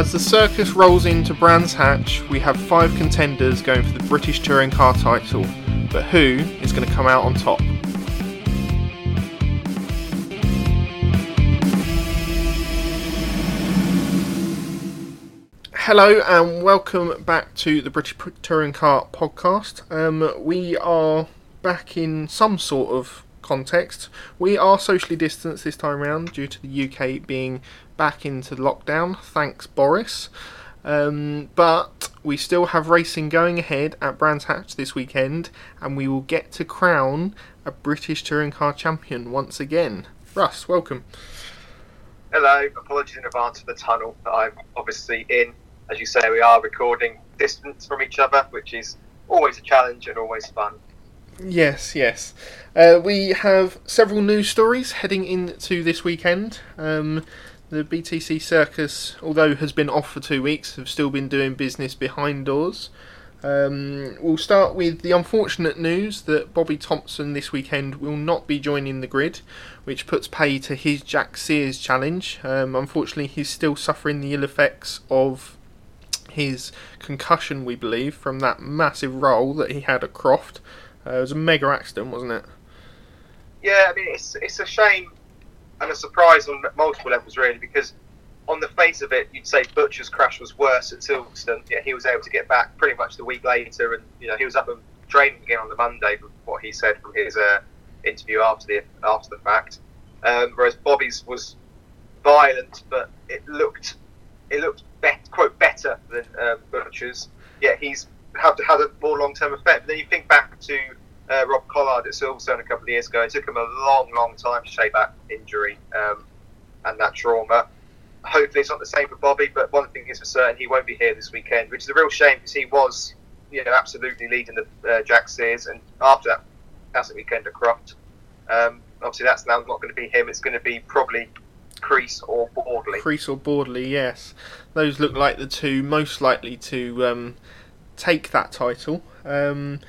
As the circus rolls into Brands Hatch, we have five contenders going for the British Touring Car title, but who is going to come out on top? Hello and welcome back to the British Touring Car podcast. Um, we are back in some sort of context. We are socially distanced this time around due to the UK being back into lockdown. Thanks, Boris. Um, but we still have racing going ahead at Brands Hatch this weekend, and we will get to crown a British touring car champion once again. Russ, welcome. Hello, apologies in advance for the tunnel that I'm obviously in. As you say, we are recording distance from each other, which is always a challenge and always fun. Yes, yes. Uh, we have several news stories heading into this weekend. Um, the BTC Circus, although has been off for two weeks, have still been doing business behind doors. Um, we'll start with the unfortunate news that Bobby Thompson this weekend will not be joining the grid, which puts pay to his Jack Sears challenge. Um, unfortunately, he's still suffering the ill effects of his concussion, we believe, from that massive roll that he had at Croft. Uh, it was a mega accident, wasn't it? Yeah, I mean, it's, it's a shame and a surprise on multiple levels, really, because on the face of it, you'd say Butcher's crash was worse at Silverstone. Yeah, he was able to get back pretty much the week later, and you know he was up and training again on the Monday. What he said from his uh, interview after the after the fact, um, whereas Bobby's was violent, but it looked it looked bet, quote better than Butcher's. Yeah, he's had a more long term effect. But then you think back to uh, Rob Collard at Silverstone a couple of years ago. It took him a long, long time to shake that injury um, and that trauma. Hopefully, it's not the same for Bobby, but one thing is for certain, he won't be here this weekend, which is a real shame because he was, you know, absolutely leading the uh, Jack Sears, and after that fantastic weekend at Croft, um, obviously that's now not going to be him. It's going to be probably Crees or Boardley. Crees or Boardley, yes. Those look like the two most likely to um, take that title. Um,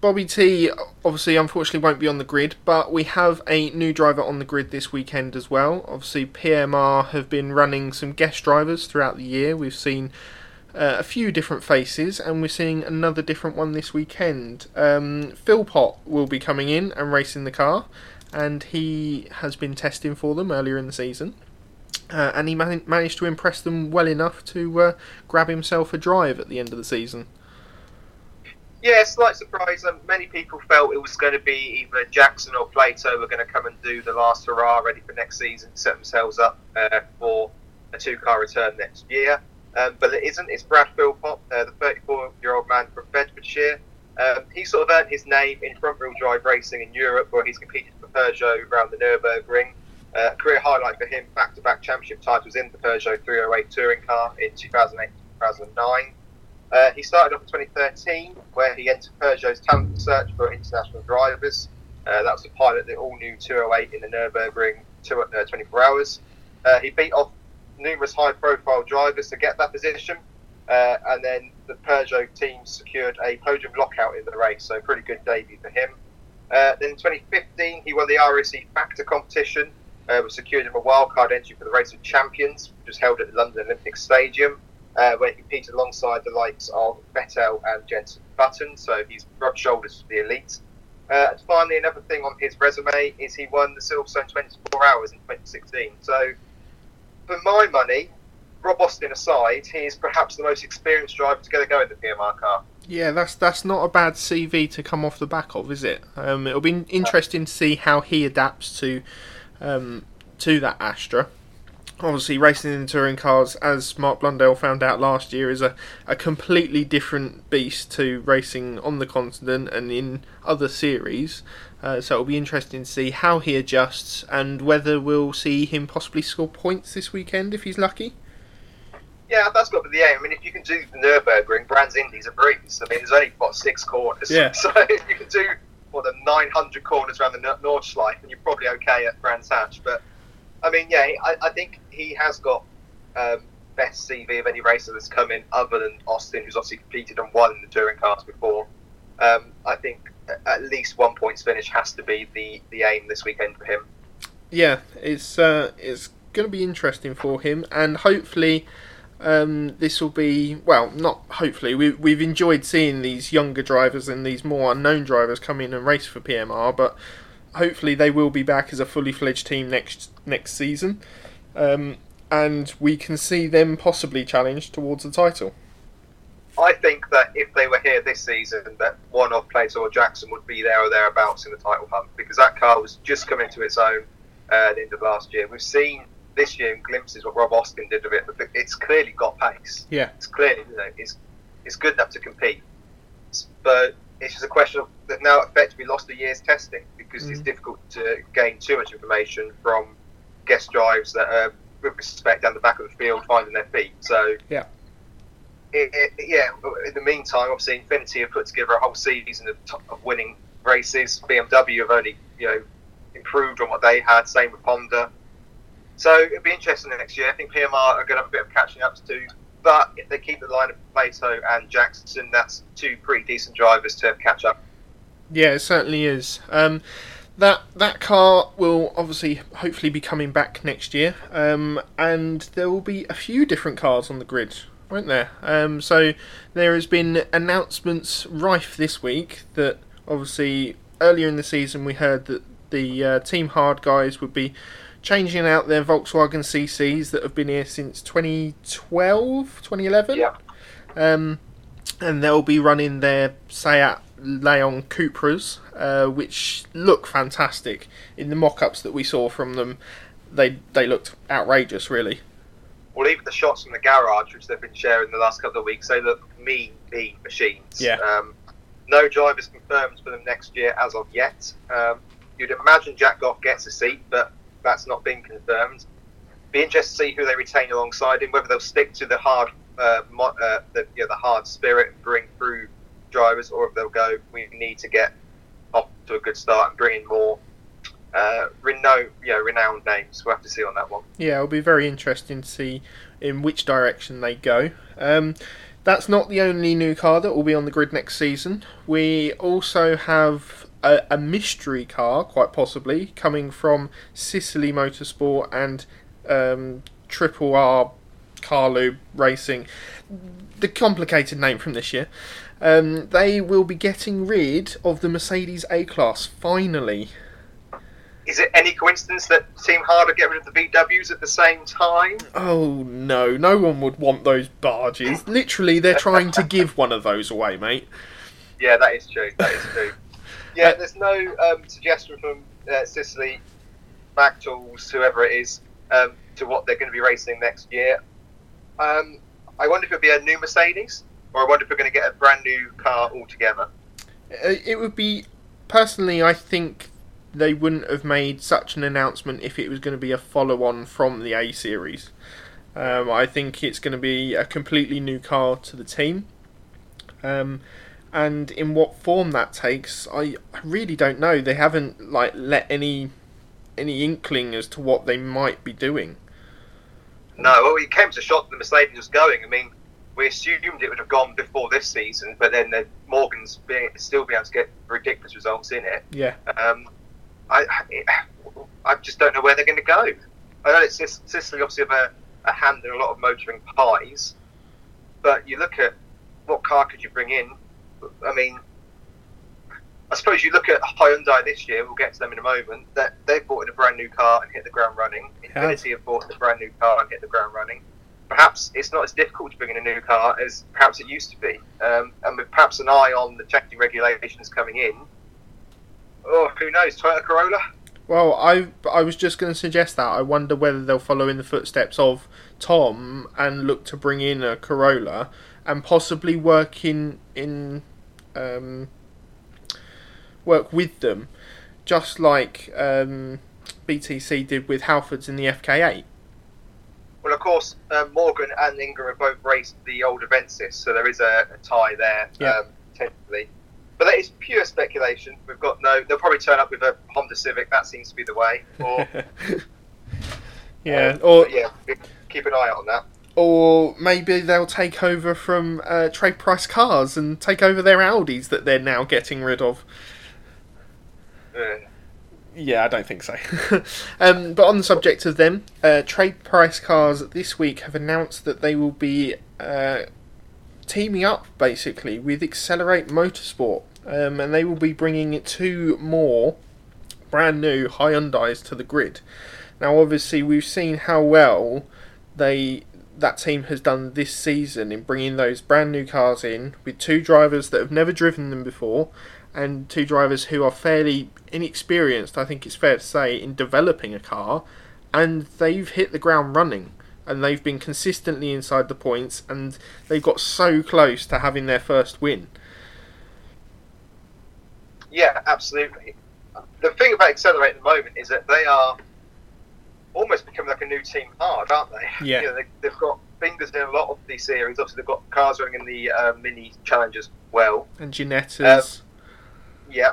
Bobby T obviously unfortunately won't be on the grid, but we have a new driver on the grid this weekend as well. Obviously, PMR have been running some guest drivers throughout the year. We've seen uh, a few different faces, and we're seeing another different one this weekend. Um, Philpott will be coming in and racing the car, and he has been testing for them earlier in the season. Uh, and he man- managed to impress them well enough to uh, grab himself a drive at the end of the season. Yeah, slight surprise. Um, many people felt it was going to be either Jackson or Plato were going to come and do the last hurrah, ready for next season, set themselves up uh, for a two-car return next year. Um, but it isn't. It's Brad Philpott, uh, the 34-year-old man from Bedfordshire. Um, he sort of earned his name in front-wheel drive racing in Europe, where he's competed for Peugeot around the Nürburgring. Uh, career highlight for him: back-to-back championship titles in the Peugeot 308 touring car in 2008-2009. Uh, he started off in 2013, where he entered Peugeot's talent search for international drivers. Uh, that was to pilot the all-new 208 in the Nürburgring two, uh, 24 hours. Uh, he beat off numerous high-profile drivers to get that position, uh, and then the Peugeot team secured a podium lockout in the race. So pretty good debut for him. Uh, then in 2015, he won the ROC Factor competition, which secured him a wildcard entry for the Race of Champions, which was held at the London Olympic Stadium uh, where he competed alongside the likes of Vettel and Jenson Button. So he's rubbed shoulders with the elite. Uh, and finally, another thing on his resume is he won the Silverstone 24 Hours in 2016. So, for my money, Rob Austin aside, he is perhaps the most experienced driver to get a go in the PMR car. Yeah, that's that's not a bad CV to come off the back of, is it? Um, it'll be interesting to see how he adapts to um, to that Astra obviously racing in touring cars, as Mark Blundell found out last year, is a, a completely different beast to racing on the continent and in other series. Uh, so it'll be interesting to see how he adjusts and whether we'll see him possibly score points this weekend if he's lucky. Yeah, that's got to be the aim. I mean, if you can do the Nürburgring, Brands Indy's a breeze. I mean, there's only what six corners, yeah. so if you can do more than 900 corners around the Nordschleife, and you're probably okay at Brands Hatch. But I mean, yeah, I, I think he has got um, best CV of any racer that's come in, other than Austin, who's obviously competed and won in the touring cars before. Um, I think at least one points finish has to be the, the aim this weekend for him. Yeah, it's uh, it's going to be interesting for him, and hopefully. Um, this will be well, not hopefully. We, we've enjoyed seeing these younger drivers and these more unknown drivers come in and race for PMR, but hopefully they will be back as a fully fledged team next next season, um, and we can see them possibly challenge towards the title. I think that if they were here this season, that one of Plato or Jackson would be there or thereabouts in the title hunt because that car was just coming to its own uh, at the end of last year. We've seen this year in glimpses what Rob Austin did of it, but it's clearly got pace. Yeah, it's clearly you know, it's it's good enough to compete, but it's just a question of that now effectively lost a year's testing because mm. it's difficult to gain too much information from guest drives that are, with respect, down the back of the field finding their feet. So yeah. It, it, yeah. In the meantime, obviously, Infiniti have put together a whole season of, of winning races. BMW have only you know improved on what they had. Same with Honda. So it'll be interesting next year. I think PMR are going to have a bit of catching up to do. But if they keep the line of Plato and Jackson, that's two pretty decent drivers to catch up. Yeah, it certainly is. Um, that that car will obviously hopefully be coming back next year, um, and there will be a few different cars on the grid, won't there? Um, so there has been announcements rife this week that obviously earlier in the season we heard that the uh, Team Hard guys would be changing out their Volkswagen CCs that have been here since 2012, 2011. Yeah. Um, and they'll be running their Seat Leon Cupras, uh, which look fantastic. In the mock-ups that we saw from them, they they looked outrageous, really. Well, even the shots from the garage, which they've been sharing the last couple of weeks, they look mean, mean machines. Yeah. Um, no drivers confirmed for them next year as of yet. Um, you'd imagine Jack Goff gets a seat, but that's not been confirmed. Be interested to see who they retain alongside him, whether they'll stick to the hard, uh, mo- uh, the, you know, the hard spirit and bring through drivers, or if they'll go, we need to get off to a good start and bring in more uh, renowned, you know, renowned names. We'll have to see on that one. Yeah, it'll be very interesting to see in which direction they go. Um, that's not the only new car that will be on the grid next season. We also have a, a mystery car, quite possibly, coming from Ciceley Motorsport and um, Triple R Carlo Racing. The complicated name from this year. Um, they will be getting rid of the Mercedes A Class finally. Is it any coincidence that Team Harder get rid of the VWs at the same time? Oh no, no one would want those barges. Literally, they're trying to give one of those away, mate. Yeah, that is true. That is true. Yeah, uh, there's no um, suggestion from uh, Ciceley, Mac Tools, whoever it is, um, to what they're going to be racing next year. Um, I wonder if it'll be a new Mercedes, or I wonder if we're going to get a brand new car altogether. Uh, it would be personally, I think they wouldn't have made such an announcement if it was going to be a follow-on from the A series. Um, I think it's going to be a completely new car to the team. Um, and in what form that takes, I, I really don't know. They haven't like let any any inkling as to what they might be doing. No, well, it came to shock the Mercedes was going. I mean, we assumed it would have gone before this season, but then the Morgan's being, still be able to get ridiculous results in it. Yeah. Um, I, I just don't know where they're going to go. I know it's Ciceley obviously have a, a hand in a lot of motoring pies, but you look at what car could you bring in I mean, I suppose you look at Hyundai this year. We'll get to them in a moment. That they've bought in a brand new car and hit the ground running. Infiniti have bought a brand new car and hit the ground running. Perhaps it's not as difficult to bring in a new car as perhaps it used to be. Um, and with perhaps an eye on the changing regulations coming in, oh, who knows? Toyota Corolla. Well, I I was just going to suggest that. I wonder whether they'll follow in the footsteps of Tom and look to bring in a Corolla and possibly work in in um, work with them, just like um, BTC did with Halfords in the FK8. Well, of course, um, Morgan and Ingram have both raced the old Avensis, so there is a, a tie there, yeah. um, potentially. But that is pure speculation. We've got no. They'll probably turn up with a Honda Civic. That seems to be the way. Or yeah, um, or yeah, keep an eye out on that. Or maybe they'll take over from uh, Trade Price Cars and take over their Audis that they're now getting rid of. Yeah, I don't think so. um, but on the subject of them, uh, Trade Price Cars this week have announced that they will be uh, teaming up basically with Excelr8 Motorsport, um, and they will be bringing two more brand new Hyundai's to the grid. Now, obviously, we've seen how well they that team has done this season in bringing those brand new cars in with two drivers that have never driven them before and two drivers who are fairly inexperienced, I think it's fair to say, in developing a car, and they've hit the ground running. And they've been consistently inside the points, and they've got so close to having their first win. yeah, absolutely. The thing about Excelr8 at the moment is that they are almost becoming like a new team hard, aren't they? Yeah. You know, they, they've got fingers in a lot of these series. Obviously, they've got cars running in the uh, mini challenges well. And Ginettas, Yeah.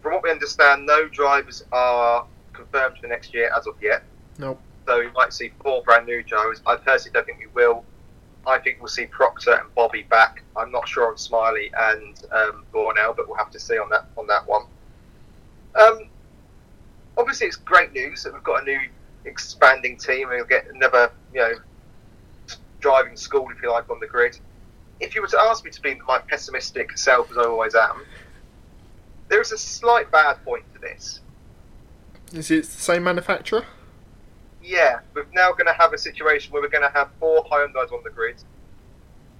From what we understand, no drivers are confirmed for next year as of yet. Nope. So we might see four brand new drivers. I personally don't think we will. I think we'll see Proctor and Bobby back. I'm not sure on Smiley and um, Bornell, but we'll have to see on that on that one. Um, obviously, it's great news that we've got a new expanding team and we'll get another, you know, driving school, if you like, on the grid. If you were to ask me to be my pessimistic self, as I always am, there is a slight bad point to this. is it the same manufacturer? Yeah, we're now going to have a situation where we're going to have four Hyundai's on the grid,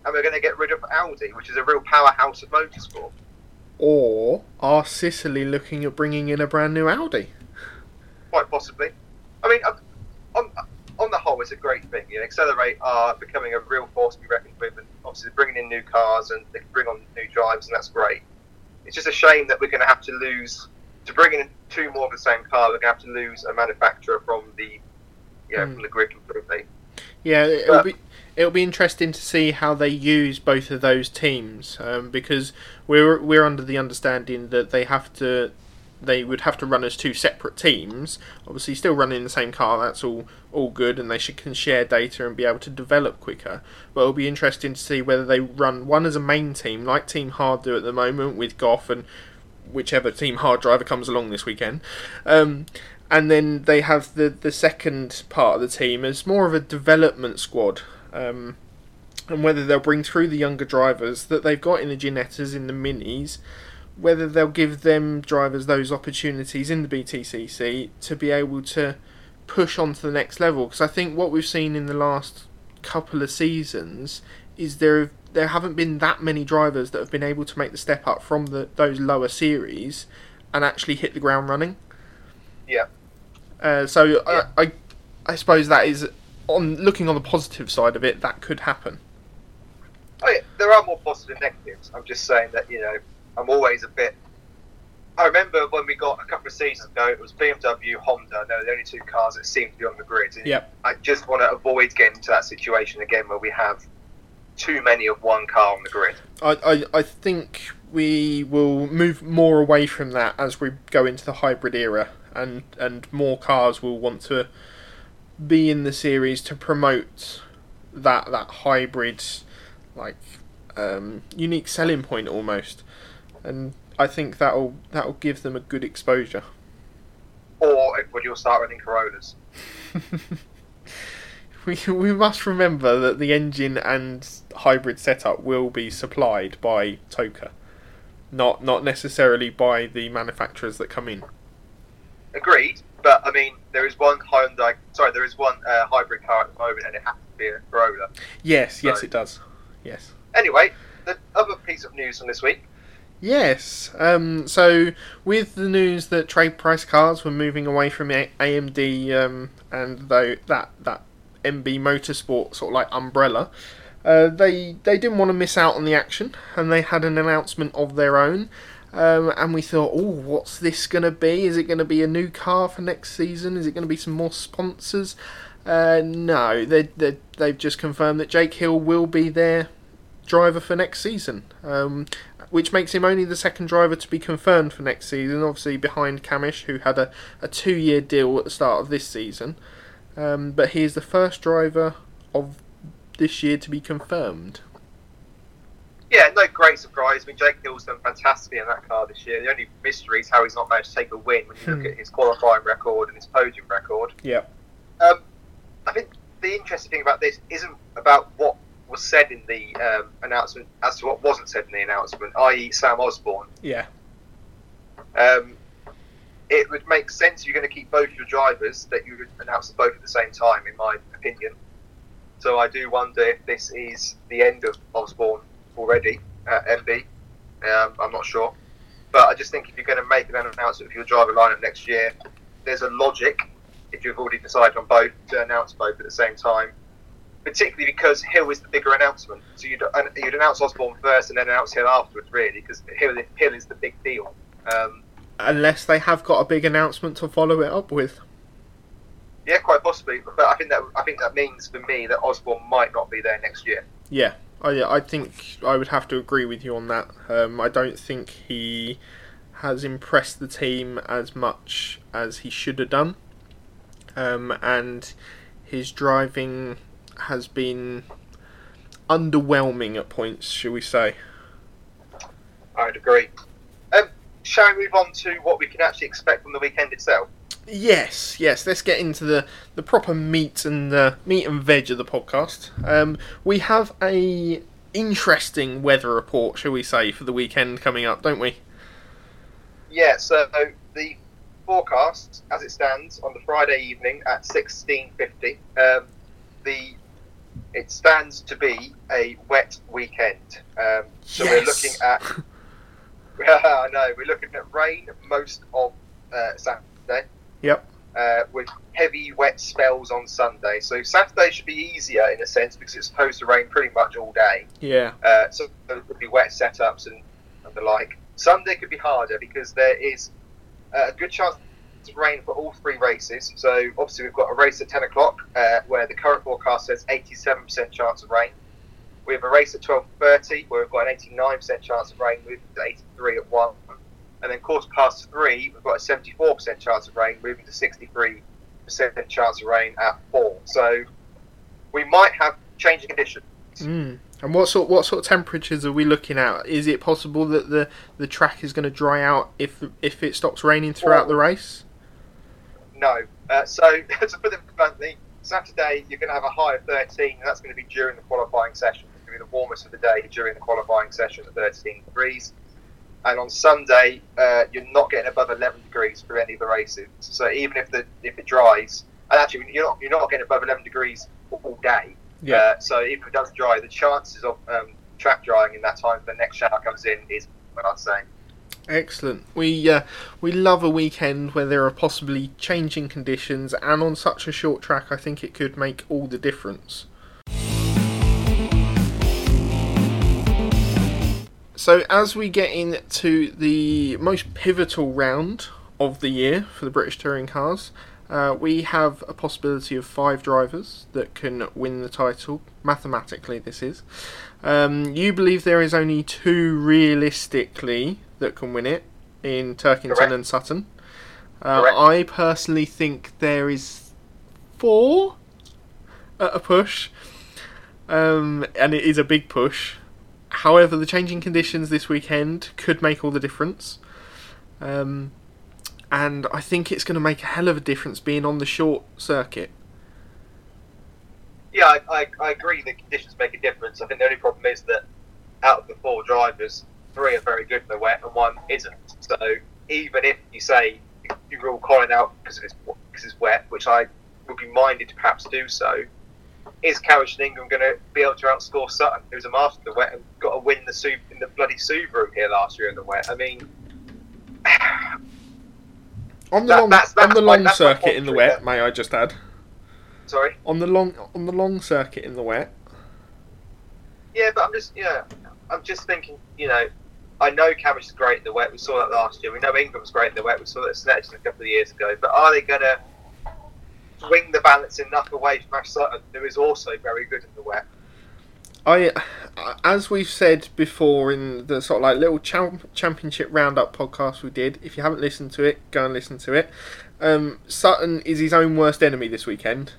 and we're going to get rid of Audi, which is a real powerhouse of motorsport. Or are Ciceley looking at bringing in a brand new Audi? quite possibly. I mean, uh, on on the whole, it's a great thing. You know, Excelr8 are becoming a real force to be reckoned with, and obviously they're bringing in new cars and they can bring on new drives, and that's great. It's just a shame that we're going to have to lose to bring in two more of the same car. We're going to have to lose a manufacturer from the you know, Hmm. from the grid completely. Yeah, it'll But- be it'll be interesting to see how they use both of those teams um, because we're we're under the understanding that they have to they would have to run as two separate teams. Obviously, still running the same car. That's all all good, and they should can share data and be able to develop quicker. But it'll be interesting to see whether they run one as a main team, like Team Hard do at the moment with Goff and whichever Team Hard driver comes along this weekend. Um, and then they have the the second part of the team as more of a development squad. Um, and whether they'll bring through the younger drivers that they've got in the Ginettas, in the Minis, whether they'll give them drivers those opportunities in the BTCC to be able to push on to the next level. Because I think what we've seen in the last couple of seasons is there there haven't been that many drivers that have been able to make the step up from the those lower series and actually hit the ground running. Yeah. Uh, so Yeah. I, I I suppose that is on looking on the positive side of it that could happen. Oh, yeah, there are more positive positive negatives. I'm just saying that you know I'm always a bit. I remember when we got a couple of seasons ago, it was BMW, Honda. They were the only two cars that seemed to be on the grid. And Yep. I just want to avoid getting to that situation again where we have too many of one car on the grid. I, I, I think we will move more away from that as we go into the hybrid era, and and more cars will want to be in the series to promote that that hybrid, like um, unique selling point almost, and I think that'll that'll give them a good exposure. Or everybody will start running Corollas. We, we must remember that the engine and hybrid setup will be supplied by TOCA, not not necessarily by the manufacturers that come in. Agreed, but I mean there is one Hyundai. Sorry, there is one uh, hybrid car at the moment, and it happens to be a Corolla. Yes, yes, it does. Yes. Anyway, the other piece of news from this week. Yes. Um, so, with the news that trade price cars were moving away from AMD um, and though that that MB Motorsport sort of like umbrella, uh, they they didn't want to miss out on the action, and they had an announcement of their own. Um, and we thought, oh, what's this going to be? Is it going to be a new car for next season? Is it going to be some more sponsors? Uh, no, they they they've just confirmed that Jake Hill will be their driver for next season. Um, which makes him only the second driver to be confirmed for next season, obviously behind Cammish, who had a, a two year deal at the start of this season. Um, but he is the first driver of this year to be confirmed. Yeah, no great surprise. I mean, Jake Hill's done fantastically in that car this year. The only mystery is how he's not managed to take a win when you look Hmm. at his qualifying record and his podium record. Yeah. Um, I think the interesting thing about this isn't about what was said in the um, announcement as to what wasn't said in the announcement, i.e., Sam Osborne. Yeah. Um, it would make sense if you're going to keep both your drivers that you would announce them both at the same time, in my opinion. So I do wonder if this is the end of Osborne already at MB. Um, I'm not sure. But I just think if you're going to make an announcement of your driver lineup next year, there's a logic, if you've already decided on both, to announce both at the same time. Particularly because Hill is the bigger announcement. So you'd, you'd announce Osborne first and then announce Hill afterwards, really, because Hill, Hill is the big deal. Um, Unless they have got a big announcement to follow it up with. Yeah, quite possibly. But I think that I think that means for me that Osborne might not be there next year. Yeah, I I think I would have to agree with you on that. Um, I don't think he has impressed the team as much as he should have done, um, and his driving has been underwhelming at points, shall we say? I'd agree. Um, shall we move on to what we can actually expect from the weekend itself? Yes, yes. Let's get into the, the proper meat and the meat and veg of the podcast. Um, we have a interesting weather report, shall we say, for the weekend coming up, don't we? Yeah. So the forecast, as it stands, on the Friday evening at sixteen fifty, um, the it stands to be a wet weekend. Um, so we're looking at. I know we're looking at rain most of uh, Saturday. Yep. uh, with heavy wet spells on Sunday. So Saturday should be easier in a sense because it's supposed to rain pretty much all day. Yeah. Uh, so there could be wet setups and, and the like. Sunday could be harder because there is uh, a good chance of rain for all three races. So obviously we've got a race at 10 o'clock uh, where the current forecast says 87% chance of rain. We have a race at 12.30 where we've got an 89% chance of rain moving to 83 at 1. And then quarter past 3, we've got a 74% chance of rain moving to 63% chance of rain at 4. So we might have changing conditions. Mm. And what sort what sort of temperatures are we looking at? Is it possible that the, the track is going to dry out if if it stops raining throughout the race? No. Uh, so, to put it bluntly, Saturday you're going to have a high of 13, and that's going to be during the qualifying session. It's going to be the warmest of the day during the qualifying session at 13 degrees. And on Sunday, uh, you're not getting above 11 degrees for any of the races. So even if the if it dries, and actually you're not you're not getting above 11 degrees all day. Uh, so even if it does dry, the chances of um, track drying in that time the next shower comes in is what I'd say. Excellent. We uh, we love a weekend where there are possibly changing conditions, and on such a short track, I think it could make all the difference. So as we get into the most pivotal round of the year for the British touring cars, uh, we have a possibility of five drivers that can win the title. Mathematically, this is. Um, you believe there is only two realistically that can win it in Turkington Correct. and Sutton. Uh, I personally think there is four at a push, um, and it is a big push. However, the changing conditions this weekend could make all the difference. Um, and I think it's going to make a hell of a difference being on the short circuit. Yeah, I, I, I agree the conditions make a difference. I think the only problem is that out of the four drivers, three are very good in the wet and one isn't. So even if you say you rule Colin out because it's, because it's wet, which I would be minded to perhaps do so, is Carriage and Ingram going to be able to outscore Sutton, who's a master of the wet and got to win the Sub- in the bloody Subaru here last year in the wet? I mean, On the That- long, that's- on the my- long that's circuit in the wet, may I just add? sorry. On the long on the long circuit in the wet. Yeah, but I'm just, yeah, I'm just thinking, you know, I know Cammish is great in the wet. We saw that last year. We know Ingram's great in the wet. We saw that Snetch a couple of years ago. But are they going to swing the balance enough away from Ash Sutton, who is also very good in the wet? I, as we've said before in the sort of like little champ, championship roundup podcast we did. If you haven't listened to it, go and listen to it. Um, Sutton is his own worst enemy this weekend,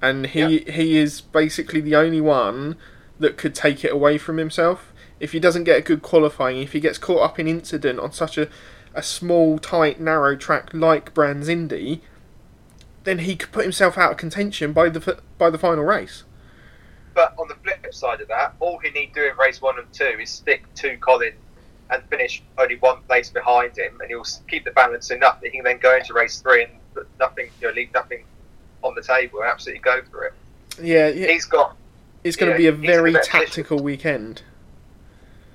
and he he is basically the only one that could take it away from himself. If he doesn't get a good qualifying, if he gets caught up in incident on such a, a small, tight, narrow track like Brands Indy, then he could put himself out of contention by the by the final race. But on the flip side of that, all he needs to do in race one and two is stick to Colin and finish only one place behind him, and he'll keep the balance enough that he can then go into race three and put nothing, you know, leave nothing on the table and absolutely go for it. Yeah, yeah. He's got. It's going to be a very tactical weekend.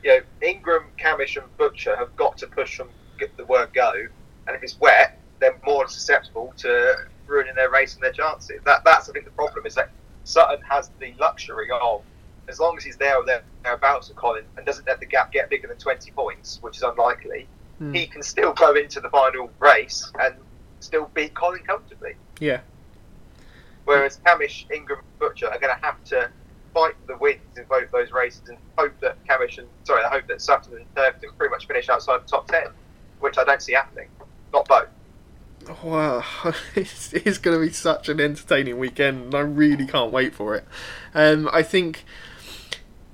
You know, Ingram, Cammish, and Butcher have got to push from get the word go, and if it's wet, they're more susceptible to ruining their race and their chances. That that's I think the problem is that Sutton has the luxury of as long as he's there or there, thereabouts with Colin and doesn't let the gap get bigger than 20 points, which is unlikely, Hmm. he can still go into the final race and still beat Colin comfortably. Yeah. Whereas Cammish, Ingram, and Butcher are going to have to fight the wins in both those races and hope that Cammish and sorry, I hope that Sutton and Turkington pretty much finish outside the top 10, which I don't see happening. Not both. Wow, it's, it's going to be such an entertaining weekend, and I really can't wait for it. Um, I think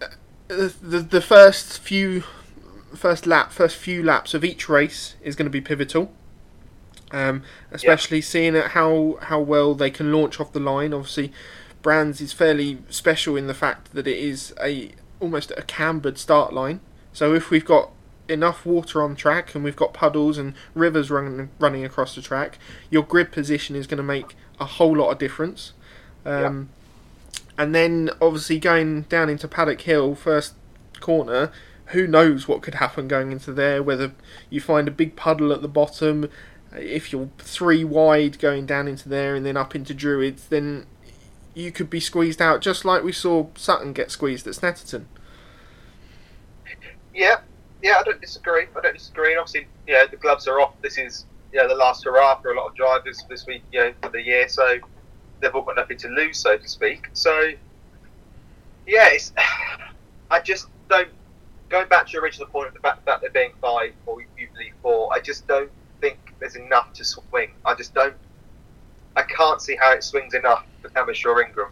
uh, the the first few first lap, first few laps of each race is going to be pivotal. Um, especially seeing at how how well they can launch off the line. Obviously, Brands is fairly special in the fact that it is a almost a cambered start line. So if we've got enough water on track and we've got puddles and rivers running running across the track, your grid position is going to make a whole lot of difference. Um, And then obviously going down into Paddock Hill, first corner, who knows what could happen going into there? Whether you find a big puddle at the bottom, if you're three wide going down into there and then up into Druids, then you could be squeezed out just like we saw Sutton get squeezed at Snetterton. Yeah, yeah, I don't disagree. I don't disagree. And obviously, know, the gloves are off. This is you know the last hurrah for a lot of drivers this week, you know, for the year. So they've all got nothing to lose, so to speak. So yeah, it's, I just don't. Going back to your original point of the fact that there being five or usually four, I just don't think there's enough to swing. I just don't. I can't see how it swings enough for Cammish or Ingram.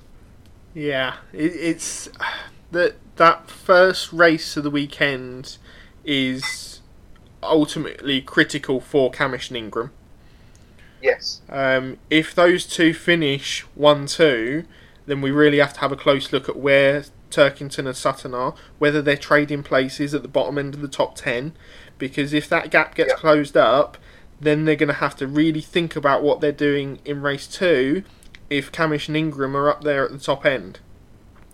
Yeah, it, it's that that first race of the weekend is ultimately critical for Cammish and Ingram. Yes. Um, if those two finish one two, then we really have to have a close look at where Turkington and Sutton are, whether they're trading places at the bottom end of the top ten, because if that gap gets Yeah. closed up, then they're going to have to really think about what they're doing in race two. If Cammish and Ingram are up there at the top end,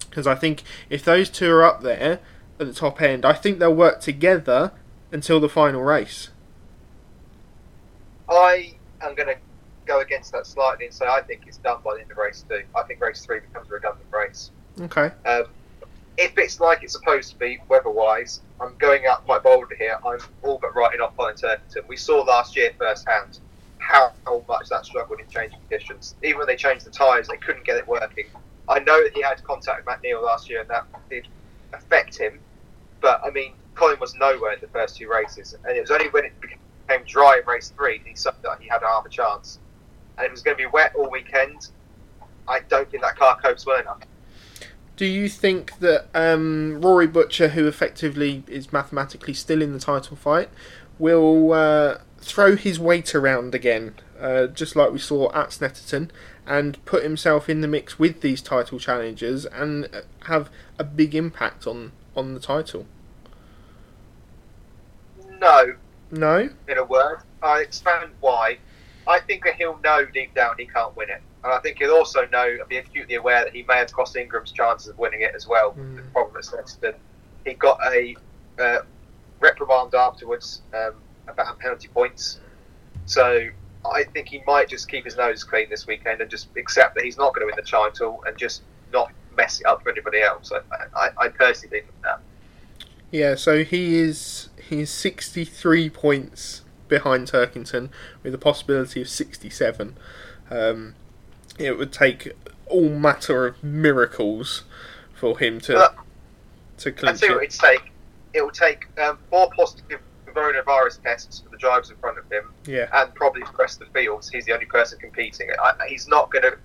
because I think if those two are up there at the top end, I think they'll work together until the final race. I am going to go against that slightly and say I think it's done by the end of race two. I think race three becomes a redundant race. Okay. Um, if it's like it's supposed to be weather-wise, I'm going out quite boldly here. I'm all but writing off Colin Turkington. We saw last year firsthand how, how much that struggled in changing conditions. Even when they changed the tyres, they couldn't get it working. I know that he had contact with Matt Neal last year, and that did affect him. But I mean, Colin was nowhere in the first two races, and it was only when it became dry in race three that he saw that he had half a chance. And it was going to be wet all weekend. I don't think that car copes well enough. Do you think that um, Rory Butcher, who effectively is mathematically still in the title fight, will uh, throw his weight around again, uh, just like we saw at Snetterton, and put himself in the mix with these title challengers and uh, have a big impact on, on the title? No, No? in a word. I expand why. I think that he'll know deep down he can't win it. And I think he'll also know and be acutely aware that he may have cost Ingram's chances of winning it as well. Mm. The problem at Sexton, he got a uh, reprimand afterwards um, about penalty points. So I think he might just keep his nose clean this weekend and just accept that he's not going to win the title and just not mess it up for anybody else. I, I, I personally think that. Yeah, so he is he's 63 points behind Turkington with a possibility of 67. Um, it would take all matter of miracles for him to But- to clinch tell you what it. it'd take. It will take um, four positive coronavirus tests for the drivers in front of him, Yeah, and probably for the rest of the fields. He's the only person competing. I, he's not going to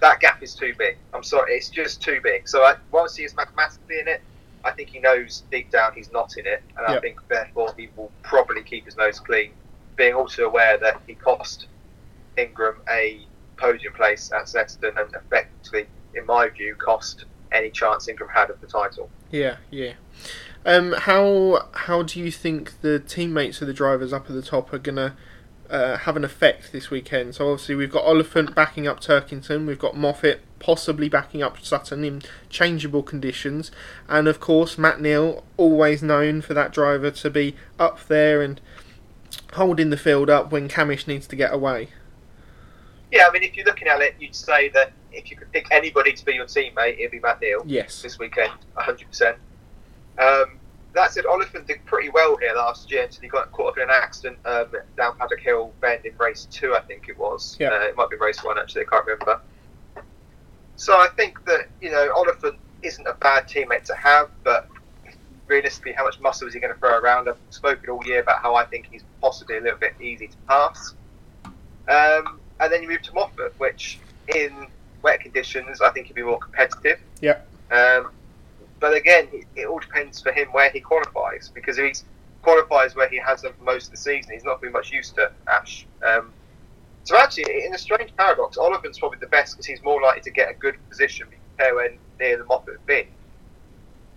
that gap is too big. I'm sorry, it's just too big. So I, whilst he is mathematically in it, I think he knows deep down he's not in it, and I think therefore he will probably keep his nose clean, being also aware that he cost Ingram a podium place at Sexton and effectively, in my view, cost any chance Ingram had of the title. Yeah, yeah. Um, how how do you think the teammates of the drivers up at the top are gonna uh, have an effect this weekend? So obviously we've got Oliphant backing up Turkington, we've got Moffat possibly backing up Sutton in changeable conditions, and of course Matt Neal, always known for that driver to be up there and holding the field up when Cammish needs to get away. Yeah, I mean, if you're looking at it, you'd say that if you could pick anybody to be your teammate, it'd be Matt Neal. Yes. this weekend, 100%. Um, that said, Oliphant did pretty well here last year until he got caught up in an accident um, down Paddock Hill Bend in race two, I think it was. Yeah. Uh, it might be race one, actually, I can't remember. So I think that, you know, Oliphant isn't a bad teammate to have, but realistically, how much muscle is he going to throw around? I've spoken all year about how I think he's possibly a little bit easy to pass. Um, and then you move to Moffat, which in wet conditions, I think he'd be more competitive. Yeah. Um, but again, it, it all depends for him where he qualifies because if he qualifies where he has them for most of the season, he's not been much used to Ash. Um, so actually, in a strange paradox, Oliver's probably the best because he's more likely to get a good position compared when Neal and Moffat been.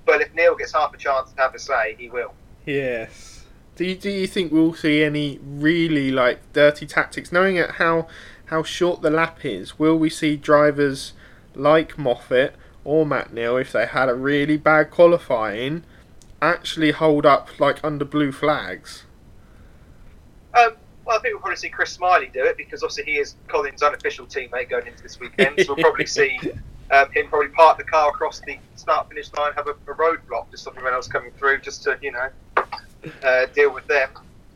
But if Neal gets half a chance to have a say, he will. Yes. Do you, do you think we'll see any really like dirty tactics? Knowing at how how short the lap is, will we see drivers like Moffat or Matt Neal, if they had a really bad qualifying, actually hold up like under blue flags? Um, well, I think we'll probably see Chris Smiley do it because obviously he is Colin's unofficial teammate going into this weekend. so we'll probably see um, him probably park the car across the start finish line, have a, a roadblock just something else coming through, just to you know uh, deal with them.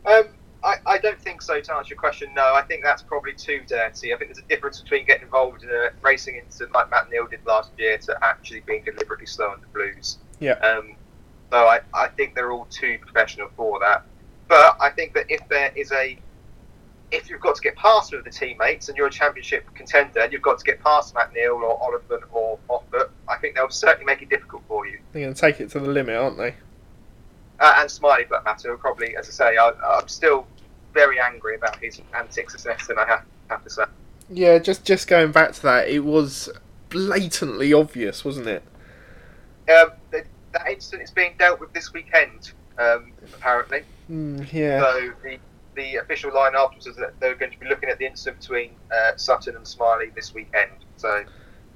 Um, I, I don't think so. To answer your question, no. I think that's probably too dirty. I think there's a difference between getting involved in a racing incident like Matt Neal did last year to actually being deliberately slow on the blues. Yeah. Um, so I, I think they're all too professional for that. But I think that if there is a if you've got to get past with the teammates and you're a championship contender and you've got to get past Matt Neal or Oliver or Moffat, I think they'll certainly make it difficult for you. They're going to take it to the limit, aren't they? Uh, and Smiley, for that matter, probably, as I say, I, I'm still very angry about his antics assessed, and I have, have to say. Yeah, just just going back to that, it was blatantly obvious, wasn't it? Um, the, that incident is being dealt with this weekend, um, apparently. Mm, yeah. So the, the official line afterwards is that they're going to be looking at the incident between uh, Sutton and Smiley this weekend. So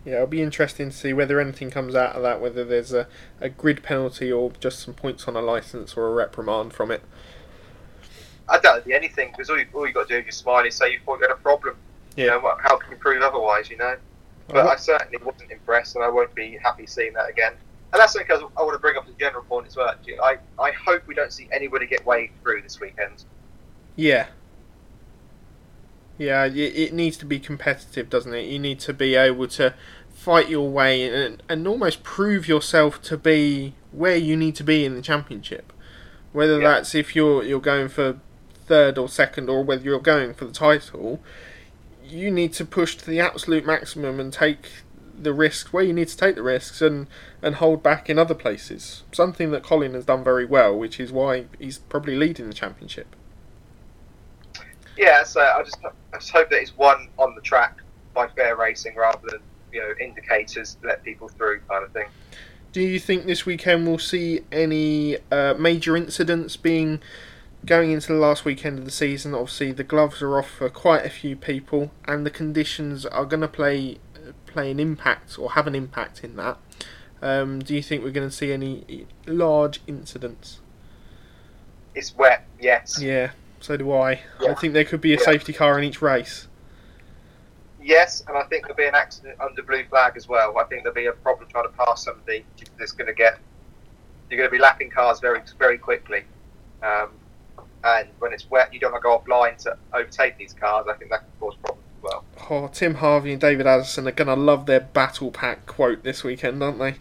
Yeah, it'll be interesting to see whether anything comes out of that, whether there's a, a grid penalty or just some points on a license or a reprimand from it. I don't be anything because all you all you got to do is just smile and say you've got a problem. You Yeah. know, how can you prove otherwise? You know. But I certainly wasn't impressed, and I won't be happy seeing that again. And that's because I want to bring up the general point as well. I, I hope we don't see anybody get waved through this weekend. Yeah. Yeah, it needs to be competitive, doesn't it? You need to be able to fight your way and, and almost prove yourself to be where you need to be in the championship. Whether Yeah. that's if you're you're going for third or second, or whether you're going for the title, you need to push to the absolute maximum and take the risks where you need to take the risks and, and hold back in other places. Something that Colin has done very well, which is why he's probably leading the championship. Yeah, so I just I just hope that it's won on the track by fair racing rather than you know indicators let people through kind of thing. Do you think this weekend we'll see any uh, major incidents being going into the last weekend of the season? Obviously, the gloves are off for quite a few people, and the conditions are going to play play an impact or have an impact in that. Um, do you think we're going to see any large incidents? It's wet, yes. Yeah, so do I. I think there could be a Yeah. safety car in each race. Yes, and I think there'll be an accident under blue flag as well. I think there'll be a problem trying to pass somebody that's going to get. You're going to be lapping cars very, very quickly, um, and when it's wet, you don't want to go offline to overtake these cars. I think that can cause problems as well. Oh, Tim Harvey and David Addison are going to love their battle pack quote this weekend, aren't they?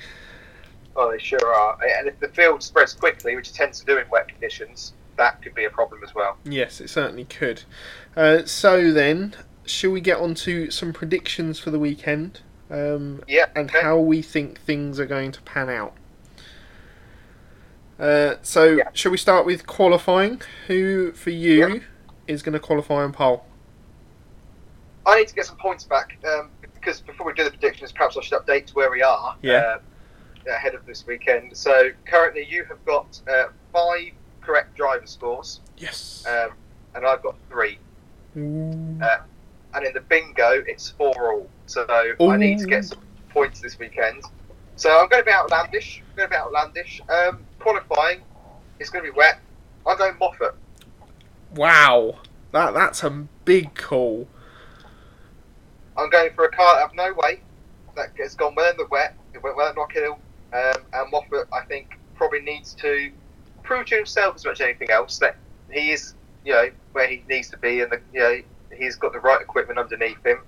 Oh, they sure are. And if the field spreads quickly, which it tends to do in wet conditions, that could be a problem as well. Yes, it certainly could. Uh, so then, shall we get on to some predictions for the weekend? Um, Yeah. and okay. how we think things are going to pan out. Uh, so, Yeah. shall we start with qualifying? Who for you Yeah. is going to qualify on pole? I need to get some points back um, because before we do the predictions, perhaps I should update to where we are Yeah. uh, ahead of this weekend. So currently, you have got uh, five correct driver scores, Yes. um, and I've got three. Ooh. And in the bingo, it's four all. So I need to get some points this weekend. So I'm going to be outlandish. I'm going to be outlandish. Um, qualifying, it's going to be wet. I'm going Moffat. wow, that that's a big call. I'm going for a car that have no weight that has gone well in the wet. It went well at Knock Hill. Um, and Moffat, I think, probably needs to prove to himself as much as anything else that he is, you know, where he needs to be, and the, you know, he's got the right equipment underneath him.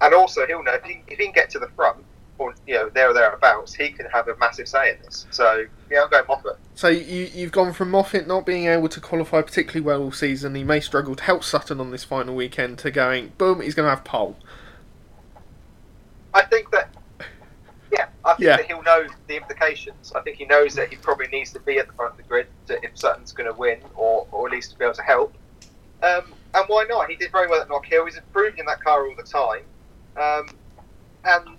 And also, he'll know if he, if he can get to the front, or you know, there or thereabouts, he can have a massive say in this. So, yeah, I'm going Moffat. So you you've gone from Moffat not being able to qualify particularly well all season. He may struggle to help Sutton on this final weekend to going boom. He's going to have pole. I think that, yeah, I think Yeah. that he'll know the implications. I think he knows that he probably needs to be at the front of the grid to, if Sutton's going to win, or, or at least to be able to help. Um, and why not? He did very well at Knock Hill. He's improving in that car all the time. Um, and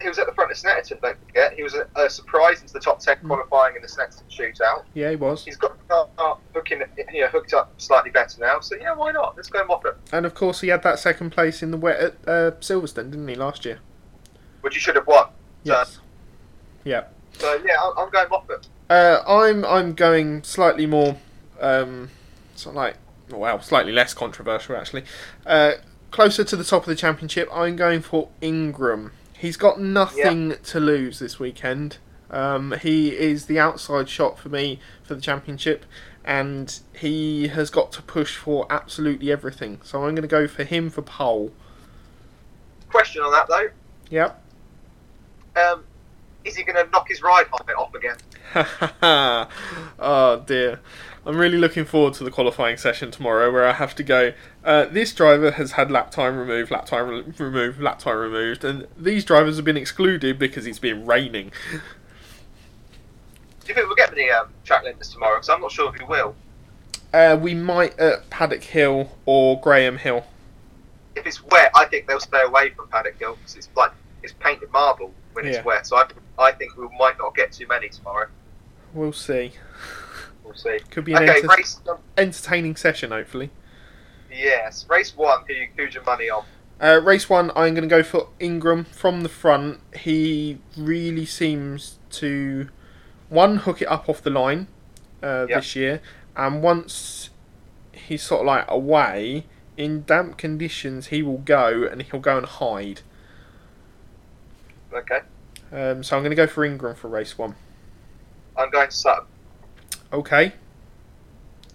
he was at the front of Snetterton, don't forget. He was a, a surprise into the top 10 Mm. qualifying in the Snetterton shootout. Yeah, he was. He's got the car hooking, you know, hooked up slightly better now. So, yeah, why not? Let's go Moffat. And of course, he had that second place in the wet at uh, Silverstone, didn't he, last year? Which he should have won. Yes. Yeah. So, yeah, I'm, I'm going Moffat. Uh, I'm I'm going slightly more, um, sort of like well, slightly less controversial actually. Uh, closer to the top of the championship, I'm going for Ingram. He's got nothing to lose this weekend. Um, he is the outside shot for me for the championship, and he has got to push for absolutely everything. So I'm going to go for him for pole. Question on that, though. Yep. Um, is he going to knock his ride helmet off again? oh dear. I'm really looking forward to the qualifying session tomorrow where I have to go. Uh, this driver has had lap time removed, lap time re- removed, lap time removed, and these drivers have been excluded because it's been raining. Do you think we'll get the um, track limits tomorrow? Because I'm not sure if we will. Uh, we might at Paddock Hill or Graham Hill. If it's wet, I think they'll stay away from Paddock Hill because it's like it's painted marble when Yeah. it's wet. So I, I think we might not get too many tomorrow. We'll see. We'll see. Could be an Okay, enter- race. Um, entertaining session, hopefully. yes, race one. Who you, who's your money on? Uh, race one, I'm going to go for Ingram from the front. He really seems to one hook it up off the line uh, Yep. this year, and once he's sort of like away in damp conditions, he will go and he'll go and hide. Okay, Um, so I'm going to go for Ingram for race one. I'm going Sutton Okay,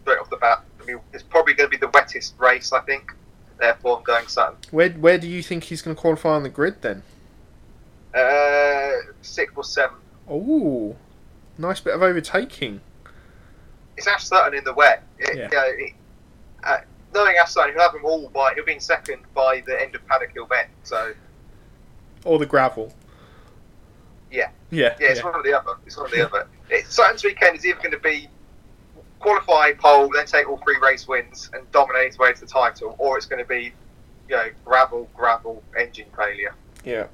straight off the bat. I mean, it's probably going to be the wettest race, I think. Therefore, I'm going Sutton. where where do you think he's going to qualify on the grid then? Uh, sixth or seventh. Oh, nice bit of overtaking. It's Ash Sutton in the wet. It, Yeah. you know, it, uh, knowing Ash Sutton, he'll have them all by. He'll be in second by the end of Paddock Hill Bend. So Or the gravel. Yeah. Yeah. yeah, it's one or the other. It's one or the other. It, Sutton's weekend is either going to be qualify pole, then take all three race wins and dominate his way to the title, or it's going to be, you know, gravel, gravel, engine failure. Yeah.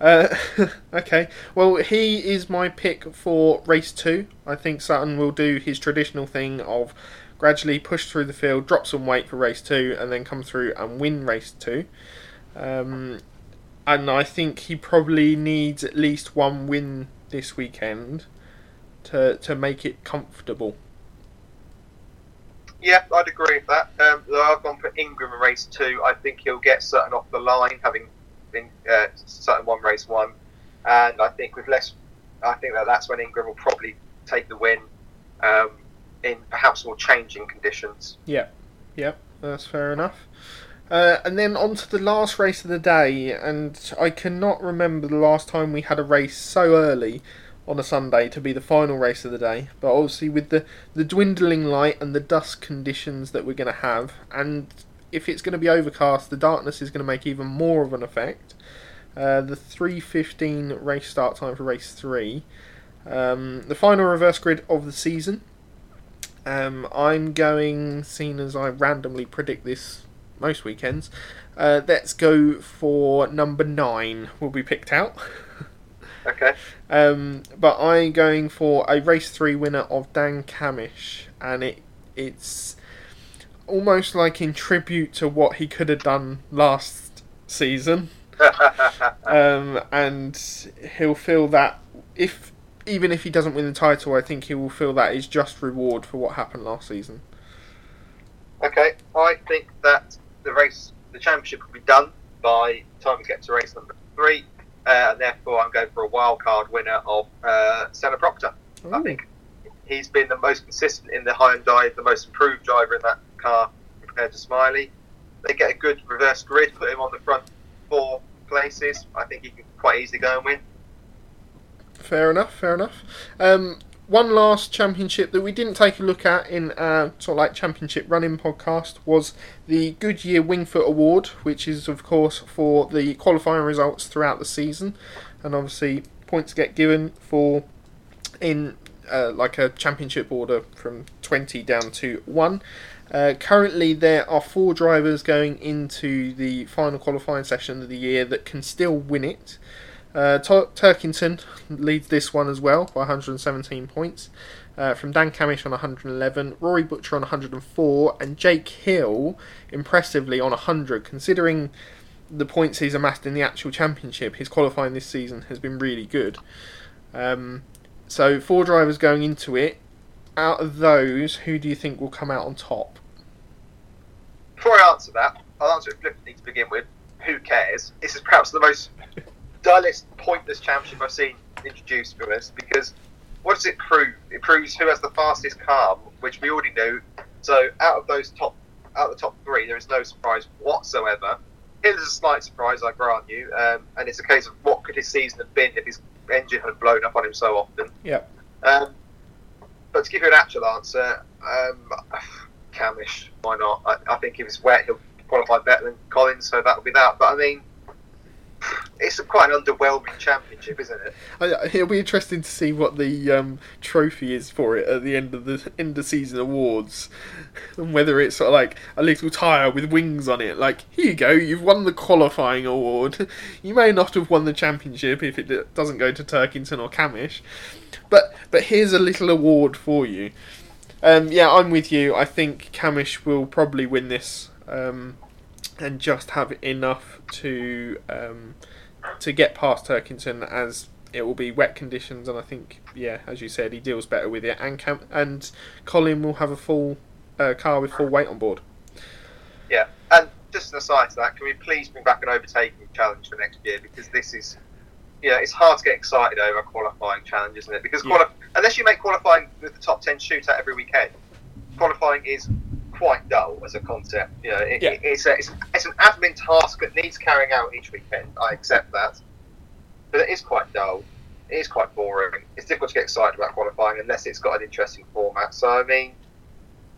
Uh, okay. Well, he is my pick for race two. I think Sutton will do his traditional thing of gradually push through the field, drop some weight for race two, and then come through and win race two. Um, and I think he probably needs at least one win this weekend to to make it comfortable. Yeah, I'd agree with that. Um, I've gone for Ingram in race two. I think he'll get certain off the line, having been uh, Sutton won race one, and I think with less, I think that that's when Ingram will probably take the win um, in perhaps more changing conditions. Yeah. Yep, that's fair enough. Uh, and then on to the last race of the day, and I cannot remember the last time we had a race so early on a Sunday to be the final race of the day. But obviously, with the, the dwindling light and the dust conditions that we're going to have, and if it's going to be overcast, the darkness is going to make even more of an effect. Uh, the 3.15 race start time for race 3. Um, the final reverse grid of the season. Um, I'm going, seeing as I randomly predict this most weekends, uh, let's go for number 9 will be picked out. Okay. Um, but I'm going for a race three winner of Dan Cammish, and it it's almost like in tribute to what he could have done last season. um, and he'll feel that if even if he doesn't win the title, I think he will feel that is just reward for what happened last season. Okay, I think that the race, the championship will be done by the time we get to race number three, uh, and therefore I'm going for a wild card winner of uh, Senna Proctor. I think he's been the most consistent in the Hyundai, the most improved driver in that car compared to Smiley. They get a good reverse grid, put him on the front four places. I think he can quite easily go and win. Fair enough, fair enough. Um, one last championship that we didn't take a look at in our sort of like championship running podcast was the Goodyear Wingfoot Award, which is of course for the qualifying results throughout the season, and obviously points get given for in uh, like a championship order from 20 down to 1. Uh, currently, there are four drivers going into the final qualifying session of the year that can still win it. Uh, Turkington leads this one as well by 117 points. Uh, from Dan Cammish on 111, Rory Butcher on 104, and Jake Hill impressively on 100. Considering the points he's amassed in the actual championship, his qualifying this season has been really good. Um, so four drivers going into it. Out of those, who do you think will come out on top? Before I answer that, I'll answer it flippantly to begin with. Who cares? This is perhaps the most dullest, pointless championship I've seen introduced for us because what does it prove? It proves who has the fastest car, which we already knew. So out of those top, out of the top three, there is no surprise whatsoever. Is a slight surprise, I grant you, um, and it's a case of what could his season have been if his engine had blown up on him so often. Yeah. Um, but to give you an actual answer, um, Cammish, why not? I, I think if it's wet, he'll qualify better than Collins, so that'll be that. But I mean, it's a quite an underwhelming championship, isn't it? It'll be interesting to see what the um, trophy is for it at the end of the end of season awards, and whether it's sort of like a little tire with wings on it. Like here you go, you've won the qualifying award. You may not have won the championship if it doesn't go to Turkington or Cammish, but but here's a little award for you. Um, yeah, I'm with you. I think Cammish will probably win this. Um, and just have enough to um, to get past Turkington as it will be wet conditions, and I think yeah, as you said, he deals better with it, and Cam- and Colin will have a full uh, car with full weight on board. Yeah. And just an aside to that, can we please bring back an overtaking challenge for next year? Because this is, yeah, it's hard to get excited over a qualifying challenge, isn't it? Because Yeah. unless you make qualifying with the top ten shootout every weekend, qualifying is quite dull as a concept. You know, it, Yeah. it- it's, a, it's, it's an admin task that needs carrying out each weekend. I accept that, but it is quite dull. It is quite boring. It's difficult to get excited about qualifying unless it's got an interesting format. So I mean,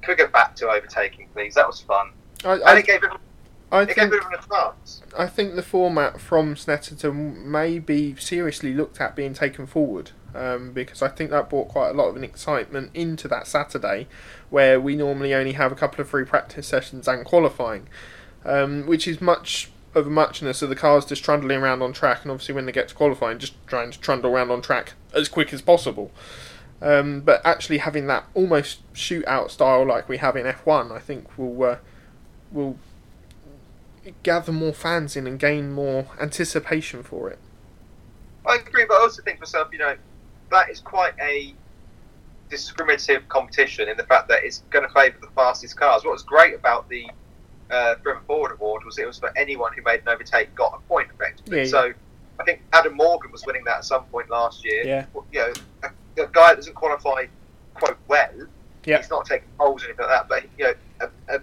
can we go back to overtaking, please? That was fun, I, and it gave I it gave think a chance. I think the format from Snetterton may be seriously looked at being taken forward um, because I think that brought quite a lot of an excitement into that Saturday where we normally only have a couple of free practice sessions and qualifying, um, which is much of a muchness of the cars just trundling around on track and obviously when they get to qualifying just trying to trundle around on track as quick as possible. Um, but actually having that almost shootout style like we have in F1 I think will uh, will gather more fans in and gain more anticipation for it. I agree, but I also think myself, you know, that is quite a discriminative competition in the fact that it's going to favour the fastest cars. What was great about the uh, Bremmer Ford Award was it was for anyone who made an overtake got a point effectively. Yeah, yeah. So I think Adam Morgan was winning that at some point last year. Yeah. You know, a, a guy that doesn't qualify quite well. Yeah. He's not taking poles or anything like that, but you know, a, a,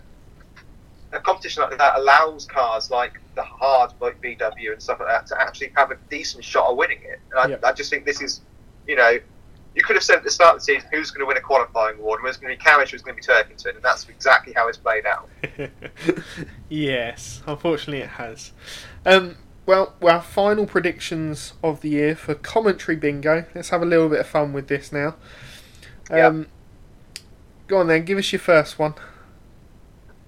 a competition like that allows cars like the hard like VW and stuff like that to actually have a decent shot of winning it. And I, Yeah. I just think this is, you know, you could have said at the start of the season who's going to win a qualifying award, who's going to be Cammish, who's going to be Turkington, and that's exactly how it's played out. yes, unfortunately it has. Um, well, our final predictions of the year for commentary bingo. Let's have a little bit of fun with this now. Um, yep. Go on then, give us your first one.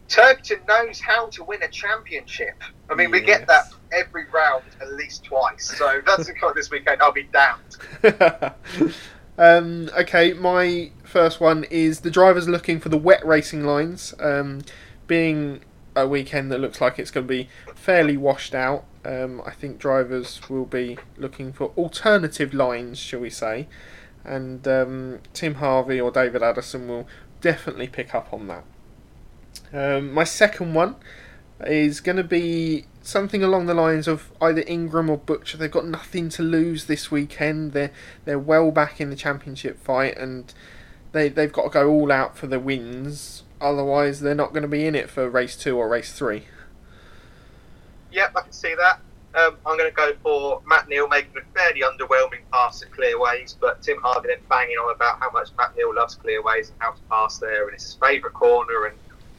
Turkington knows how to win a championship. I mean, yes. we get that every round at least twice. So that's the kind this weekend. I'll be damned. um, okay, my first one is the drivers looking for the wet racing lines. Um, being a weekend that looks like it's going to be fairly washed out, um, I think drivers will be looking for alternative lines, shall we say, and um, Tim Harvey or David Addison will definitely pick up on that. Um, my second one is going to be something along the lines of either Ingram or Butcher. They've got nothing to lose this weekend. They're they're well back in the championship fight, and they they've got to go all out for the wins. Otherwise, they're not going to be in it for race two or race three. Yep, I can see that. Um, I'm going to go for Matt Neal making a fairly underwhelming pass at Clearways, but Tim Harvey then banging on about how much Matt Neal loves Clearways and how to pass there, and it's his favourite corner, and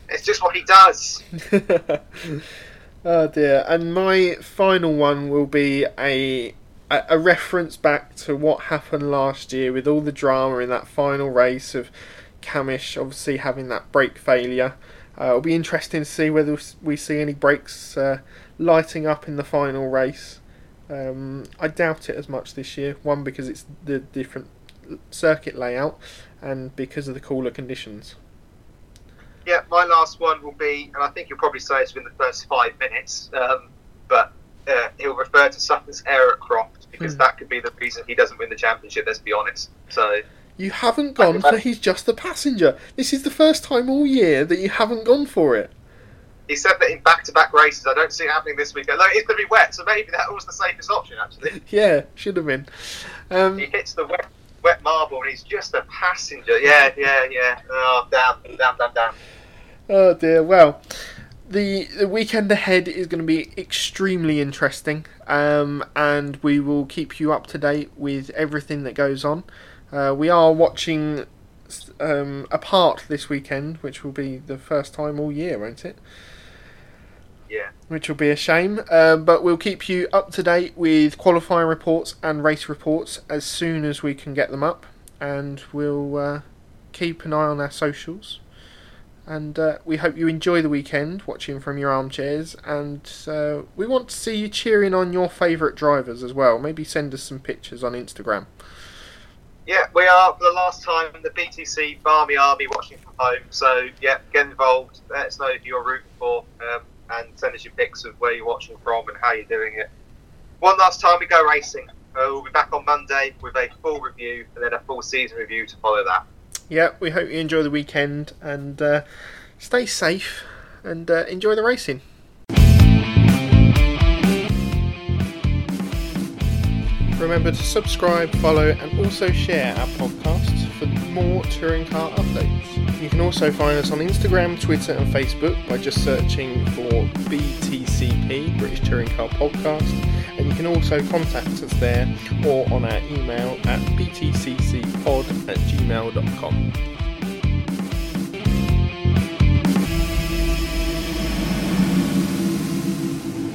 it's just what he does. oh dear! And my final one will be a a reference back to what happened last year with all the drama in that final race of Cammish obviously having that brake failure. Uh, it'll be interesting to see whether we see any brakes uh, lighting up in the final race. Um, I doubt it as much this year. One because it's the different circuit layout, and because of the cooler conditions. Yeah, my last one will be, and I think you'll probably say it's within the first five minutes, um, but uh, he'll refer to Sutton's error at Croft because mm. that could be the reason he doesn't win the championship. Let's be honest. So you haven't gone for he's just a passenger. This is the first time all year that you haven't gone for it. He said that in back-to-back races. I don't see it happening this weekend. No, it's going to be wet, so maybe that was the safest option. Actually, yeah, should have been. Um, he hits the wet, wet marble, and he's just a passenger. Yeah, yeah, yeah. Oh, damn, damn, damn, damn. Oh dear. Well, the the weekend ahead is going to be extremely interesting, um, and we will keep you up to date with everything that goes on. Uh, we are watching um, a part this weekend, which will be the first time all year, won't it? Which will be a shame, uh, but we'll keep you up to date with qualifying reports and race reports as soon as we can get them up, and we'll uh, keep an eye on our socials. And uh, we hope you enjoy the weekend watching from your armchairs. And uh, we want to see you cheering on your favourite drivers as well. Maybe send us some pictures on Instagram. Yeah, we are for the last time the BTC Barmy Army watching from home. So yeah, get involved. Let us know if you're rooting for, um, and send us your pics of where you're watching from and how you're doing it. One last time we go racing. Uh, we'll be back on Monday with a full review and then a full season review to follow that. Yeah, we hope you enjoy the weekend and uh, stay safe and uh, enjoy the racing. Remember to subscribe, follow, and also share our podcasts for more touring car updates. You can also find us on Instagram, Twitter, and Facebook by just searching for BTCP, British Touring Car Podcast, and you can also contact us there or on our email at btccpod at gmail.com.